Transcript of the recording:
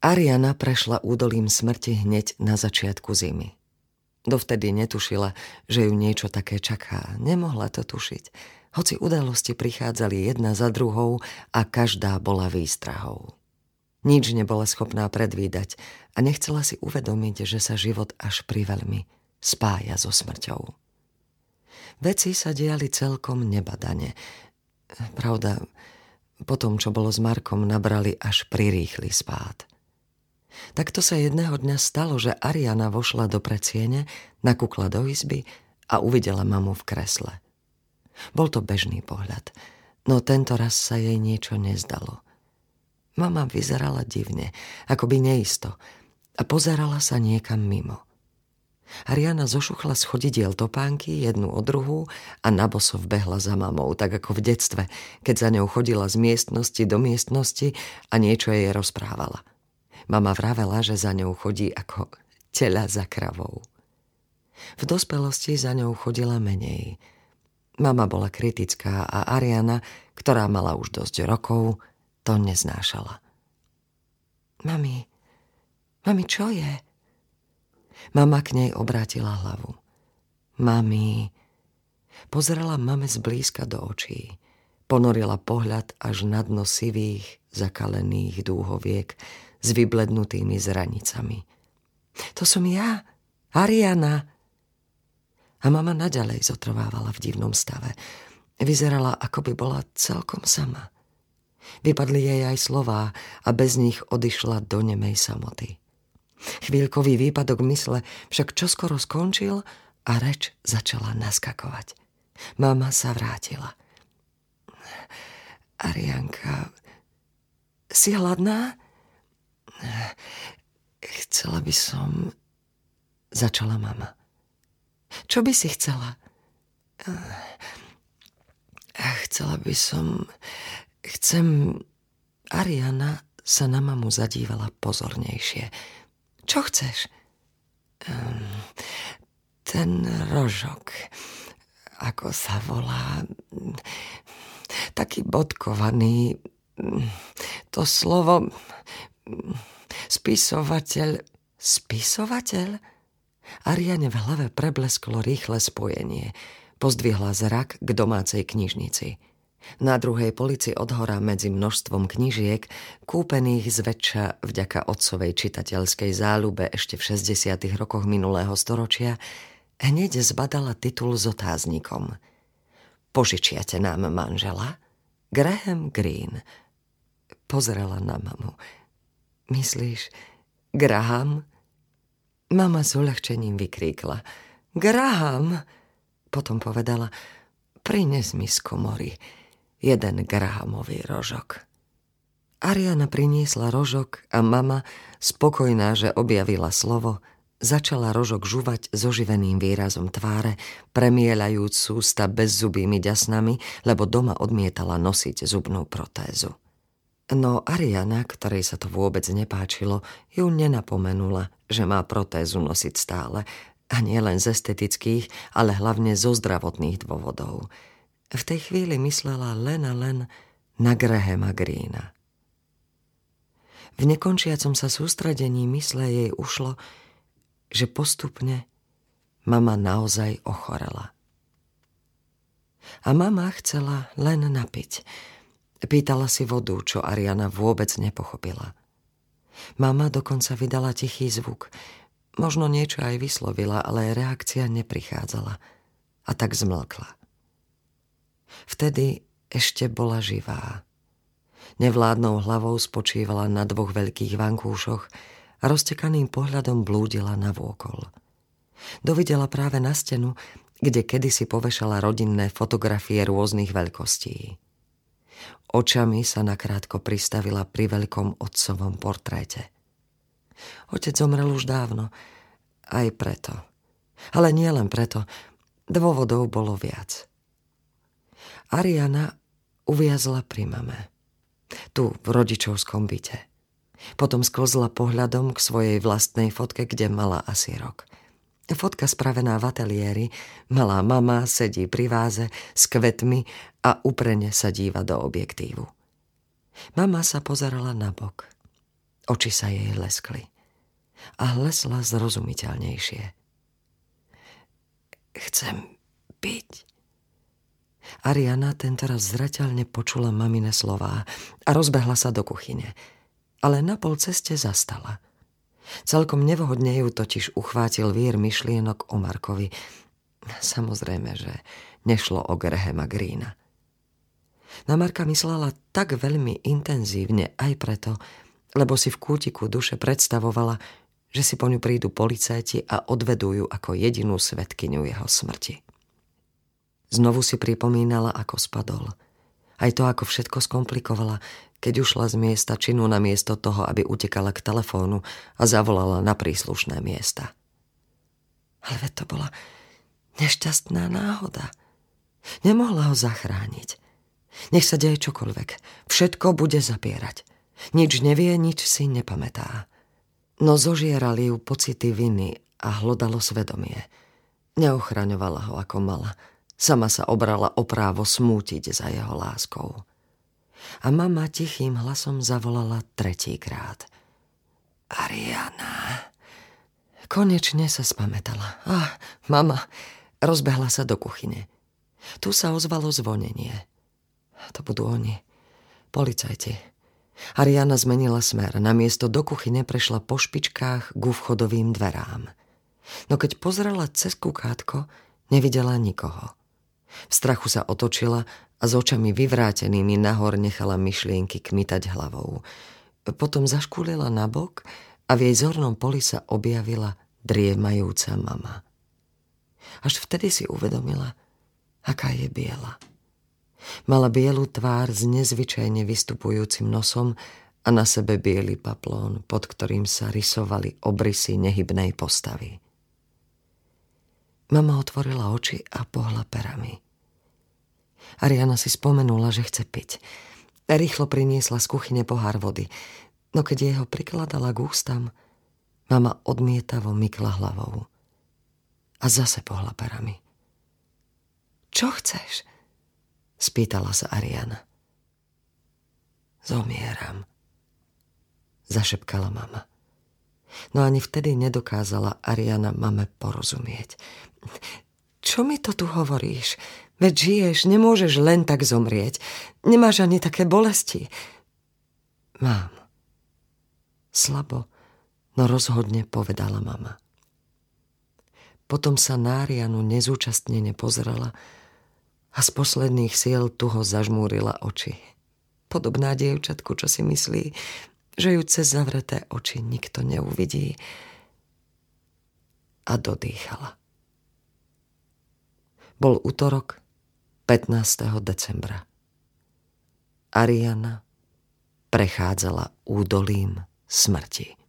Ariana prešla údolím smrti hneď na začiatku zimy. Dovtedy netušila, že ju niečo také čaká. Nemohla to tušiť, hoci udalosti prichádzali jedna za druhou a každá bola výstrahou. Nič nebola schopná predvídať a nechcela si uvedomiť, že sa život až priveľmi spája so smrťou. Veci sa diali celkom nebadane. Pravda, po tom, čo bolo s Markom, nabrali až prirýchly spád. Takto sa jedného dňa stalo, že Ariana vošla do predsiene, nakúkla do izby a uvidela mamu v kresle. Bol to bežný pohľad, no tento raz sa jej niečo nezdalo. Mama vyzerala divne, akoby neisto a pozerala sa niekam mimo. Ariana zošuchla z chodidiel topánky jednu od druhú a naboso vbehla za mamou, tak ako v detstve, keď za ňou chodila z miestnosti do miestnosti a niečo jej rozprávala. Mama vravela, že za ňou chodí ako tela za kravou. V dospelosti za ňou chodila menej. Mama bola kritická a Ariana, ktorá mala už dosť rokov, to neznášala. Mami, mami, čo je? Mama k nej obrátila hlavu. Mami, pozerala mame zblízka do očí. Ponorila pohľad až na dno sivých, zakalených dúhoviek, s vyblednutými zranicami. To som ja, Ariana. A mama naďalej zotrvávala v divnom stave. Vyzerala, ako by bola celkom sama. Vypadli jej aj slová a bez nich odišla do nemej samoty. Chvíľkový výpadok mysle však čoskoro skončil a reč začala naskakovať. Mama sa vrátila. Arianka, si hladná? Chcela by som... Začala mama. Čo by si chcela? Chcela by som... Chcem... Ariana sa na mamu zadívala pozornejšie. Čo chceš? Ten rožok, ako sa volá, taký bodkovaný, to slovo Spisovateľ... Spisovateľ? Ariane v hlave preblesklo rýchle spojenie. Pozdvihla zrak k domácej knižnici. Na druhej polici odhora medzi množstvom knižiek, kúpených zväčša vďaka otcovej čitateľskej záľube ešte v 60. rokoch minulého storočia, hneď zbadala titul s otáznikom. Požičiate nám manžela? Graham Green. Pozrela na mamu. Myslíš, Graham? Mama s uľahčením vykríkla. Graham! Potom povedala, prines mi z komory jeden Grahamový rožok. Ariana priniesla rožok a mama, spokojná, že objavila slovo, začala rožok žuvať s oživeným výrazom tváre, premieľajúc sústa bezzubými ďasnami, lebo doma odmietala nosiť zubnú protézu. No Ariana, ktorej sa to vôbec nepáčilo, ju nenapomenula, že má protézu nosiť stále, a nie len z estetických, ale hlavne zo zdravotných dôvodov. V tej chvíli myslela len a len na Grahama Greena. V nekončiacom sa sústredení mysle jej ušlo, že postupne mama naozaj ochorela. A mama chcela len napiť, Pýtala si vodu, čo Ariana vôbec nepochopila. Mama dokonca vydala tichý zvuk. Možno niečo aj vyslovila, ale reakcia neprichádzala. A tak zmlkla. Vtedy ešte bola živá. Nevládnou hlavou spočívala na dvoch veľkých vankúšoch a roztekaným pohľadom blúdila na vôkol. Dovidela práve na stenu, kde kedysi povešala rodinné fotografie rôznych veľkostí. Očami sa nakrátko pristavila pri veľkom otcovom portréte. Otec zomrel už dávno, aj preto. Ale nie len preto, dôvodov bolo viac. Ariana uviazla pri mame. Tu, v rodičovskom byte. Potom sklzla pohľadom k svojej vlastnej fotke, kde mala asi rok. Fotka spravená v ateliéri, malá mama sedí pri váze s kvetmi a uprene sa díva do objektívu. Mama sa pozerala na bok. Oči sa jej leskli a hlesla zrozumiteľnejšie. Chcem byť. Ariana tentoraz zrateľne počula mamine slová a rozbehla sa do kuchyne. Ale na pol ceste zastala. Celkom nevhodne ju totiž uchvátil vír myšlienok o Markovi. Samozrejme, že nešlo o Grahama Greena. Na Marka myslela tak veľmi intenzívne aj preto, lebo si v kútiku duše predstavovala, že si po ňu prídu policajti a odvedú ju ako jedinú svetkyňu jeho smrti. Znovu si pripomínala, ako spadol. Aj to, ako všetko skomplikovala, keď ušla z miesta činu na miesto toho, aby utekala k telefónu a zavolala na príslušné miesta. Ale to bola nešťastná náhoda. Nemohla ho zachrániť. Nech sa deje čokoľvek. Všetko bude zapierať. Nič nevie, nič si nepamätá. No zožierali ju pocity viny a hlodalo svedomie. Neochraňovala ho ako mala. Sama sa obrala o právo smútiť za jeho láskou. A mama tichým hlasom zavolala tretíkrát. Ariana. Konečne sa spametala. Ah, mama. Rozbehla sa do kuchyne. Tu sa ozvalo zvonenie. To budú oni. Policajti. Ariana zmenila smer. Na miesto do kuchyne prešla po špičkách ku vchodovým dverám. No keď pozrela cez kukátko, nevidela nikoho. V strachu sa otočila a s očami vyvrátenými nahor nechala myšlienky kmitať hlavou. Potom zaškúlila na bok a v jej zornom poli sa objavila driemajúca mama. Až vtedy si uvedomila, aká je biela. Mala bielu tvár s nezvyčajne vystupujúcim nosom a na sebe biely paplón, pod ktorým sa rysovali obrysy nehybnej postavy. Mama otvorila oči a pohla perami. Ariana si spomenula, že chce piť. Rýchlo priniesla z kuchyne pohár vody, no keď jeho prikladala k ústam, mama odmietavo mykla hlavou. A zase pohla perami. Čo chceš? Spýtala sa Ariana. Zomieram, zašepkala mama. No ani vtedy nedokázala Ariana mame porozumieť. Čo mi to tu hovoríš? Veď žiješ, nemôžeš len tak zomrieť. Nemáš ani také bolesti. Mám. Slabo, no rozhodne povedala mama. Potom sa na Arianu nezúčastnene pozrela a z posledných síl tu ho zažmúrila oči. Podobná dievčatku, čo si myslí, že ju cez zavreté oči nikto neuvidí. A dodýchala. Bol útorok 15. decembra. Ariana prechádzala údolím smrti.